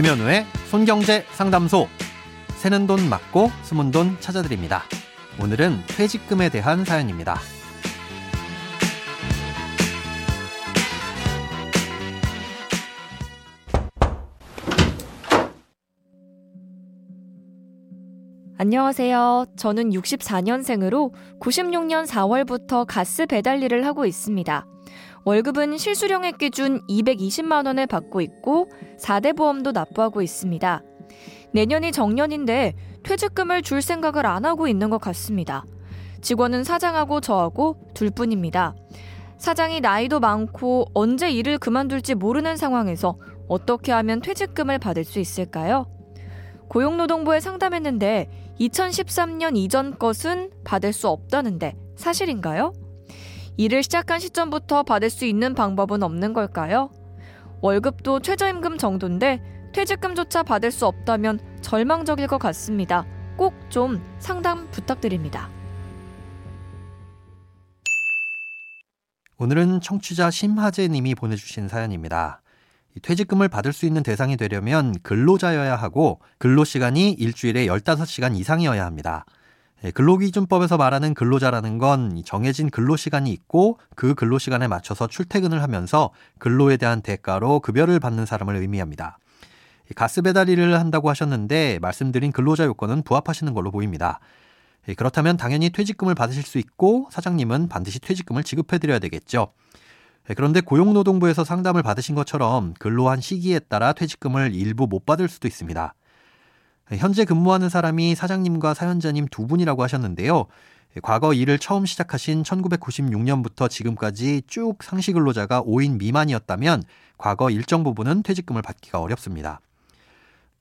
김현우의 손경제 상담소. 새는 돈 맞고 숨은 돈 찾아드립니다. 오늘은 퇴직금에 대한 사연입니다. 안녕하세요. 저는 64년생으로 96년 4월부터 가스 배달 일을 하고 있습니다. 월급은 실수령액 기준 220만 원을 받고 있고 4대 보험도 납부하고 있습니다. 내년이 정년인데 퇴직금을 줄 생각을 안 하고 있는 것 같습니다. 직원은 사장하고 저하고 둘 뿐입니다. 사장이 나이도 많고 언제 일을 그만둘지 모르는 상황에서 어떻게 하면 퇴직금을 받을 수 있을까요? 고용노동부에 상담했는데 2013년 이전 것은 받을 수 없다는데 사실인가요? 일을 시작한 시점부터 받을 수 있는 방법은 없는 걸까요? 월급도 최저임금 정도인데 퇴직금조차 받을 수 없다면 절망적일 것 같습니다. 꼭 좀 상담 부탁드립니다. 오늘은 청취자 심하재 님이 보내주신 사연입니다. 퇴직금을 받을 수 있는 대상이 되려면 근로자여야 하고 근로시간이 일주일에 15시간 이상이어야 합니다. 예, 근로기준법에서 말하는 근로자라는 건 정해진 근로시간이 있고 그 근로시간에 맞춰서 출퇴근을 하면서 근로에 대한 대가로 급여를 받는 사람을 의미합니다. 가스 배달 일을 한다고 하셨는데 말씀드린 근로자 요건은 부합하시는 걸로 보입니다. 예, 그렇다면 당연히 퇴직금을 받으실 수 있고 사장님은 반드시 퇴직금을 지급해드려야 되겠죠. 예, 그런데 고용노동부에서 상담을 받으신 것처럼 근로한 시기에 따라 퇴직금을 일부 못 받을 수도 있습니다. 현재 근무하는 사람이 사장님과 사연자님 두 분이라고 하셨는데요. 과거 일을 처음 시작하신 1996년부터 지금까지 쭉 상시 근로자가 5인 미만이었다면 과거 일정 부분은 퇴직금을 받기가 어렵습니다.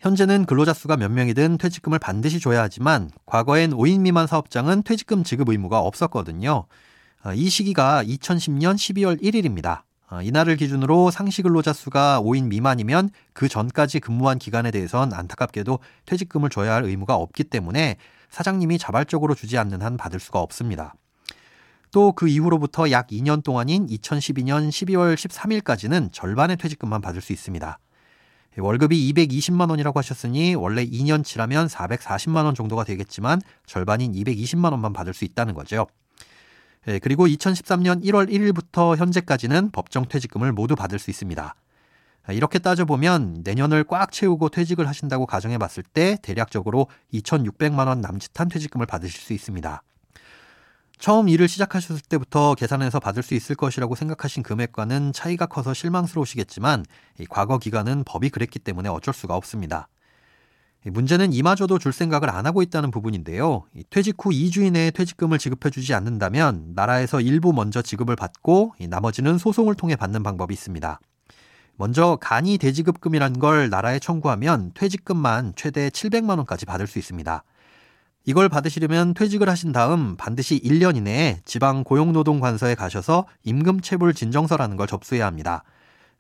현재는 근로자 수가 몇 명이든 퇴직금을 반드시 줘야 하지만 과거엔 5인 미만 사업장은 퇴직금 지급 의무가 없었거든요. 이 시기가 2010년 12월 1일입니다. 어, 이날을 기준으로 상시 근로자 수가 5인 미만이면 그 전까지 근무한 기간에 대해선 안타깝게도 퇴직금을 줘야 할 의무가 없기 때문에 사장님이 자발적으로 주지 않는 한 받을 수가 없습니다. 또 그 이후로부터 약 2년 동안인 2012년 12월 13일까지는 절반의 퇴직금만 받을 수 있습니다. 월급이 220만 원이라고 하셨으니 원래 2년 치라면 440만 원 정도가 되겠지만 절반인 220만 원만 받을 수 있다는 거죠. 예, 그리고 2013년 1월 1일부터 현재까지는 법정 퇴직금을 모두 받을 수 있습니다. 아, 이렇게 따져보면 내년을 꽉 채우고 퇴직을 하신다고 가정해 봤을 때 대략적으로 2,600만 원 남짓한 퇴직금을 받으실 수 있습니다. 처음 일을 시작하셨을 때부터 계산해서 받을 수 있을 것이라고 생각하신 금액과는 차이가 커서 실망스러우시겠지만 과거 기간은 법이 그랬기 때문에 어쩔 수가 없습니다. 문제는 이마저도 줄 생각을 안 하고 있다는 부분인데요. 퇴직 후 2주 이내에 퇴직금을 지급해주지 않는다면 나라에서 일부 먼저 지급을 받고 나머지는 소송을 통해 받는 방법이 있습니다. 먼저 간이 대지급금이란 걸 나라에 청구하면 퇴직금만 최대 700만 원까지 받을 수 있습니다. 이걸 받으시려면 퇴직을 하신 다음 반드시 1년 이내에 지방 고용노동관서에 가셔서 임금체불 진정서라는 걸 접수해야 합니다.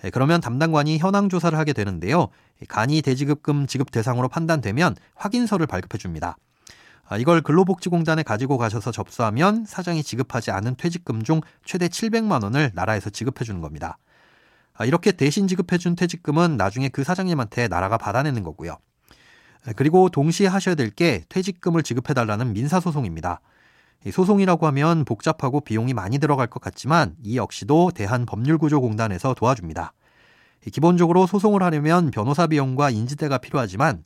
예, 그러면 담당관이 현황 조사를 하게 되는데요. 간이 대지급금 지급 대상으로 판단되면 확인서를 발급해 줍니다. 아, 이걸 근로복지공단에 가지고 가셔서 접수하면 사장이 지급하지 않은 퇴직금 중 최대 700만 원을 나라에서 지급해 주는 겁니다. 아, 이렇게 대신 지급해 준 퇴직금은 나중에 그 사장님한테 나라가 받아내는 거고요. 예, 그리고 동시에 하셔야 될 게 퇴직금을 지급해 달라는 민사소송입니다. 소송이라고 하면 복잡하고 비용이 많이 들어갈 것 같지만 이 역시도 대한법률구조공단에서 도와줍니다. 기본적으로 소송을 하려면 변호사 비용과 인지대가 필요하지만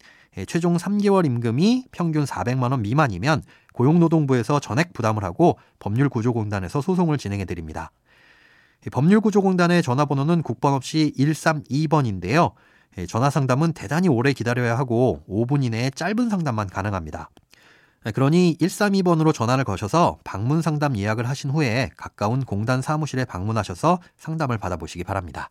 최종 3개월 임금이 평균 400만 원 미만이면 고용노동부에서 전액 부담을 하고 법률구조공단에서 소송을 진행해 드립니다. 법률구조공단의 전화번호는 국번 없이 132번인데요. 전화 상담은 대단히 오래 기다려야 하고 5분 이내에 짧은 상담만 가능합니다. 네, 그러니 132번으로 전화를 거셔서 방문 상담 예약을 하신 후에 가까운 공단 사무실에 방문하셔서 상담을 받아보시기 바랍니다.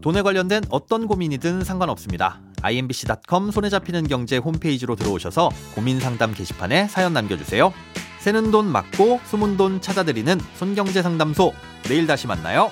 돈에 관련된 어떤 고민이든 상관없습니다. imbc.com 손에 잡히는 경제 홈페이지로 들어오셔서 고민 상담 게시판에 사연 남겨주세요. 새는 돈 맞고 숨은 돈 찾아드리는 손경제 상담소. 내일 다시 만나요.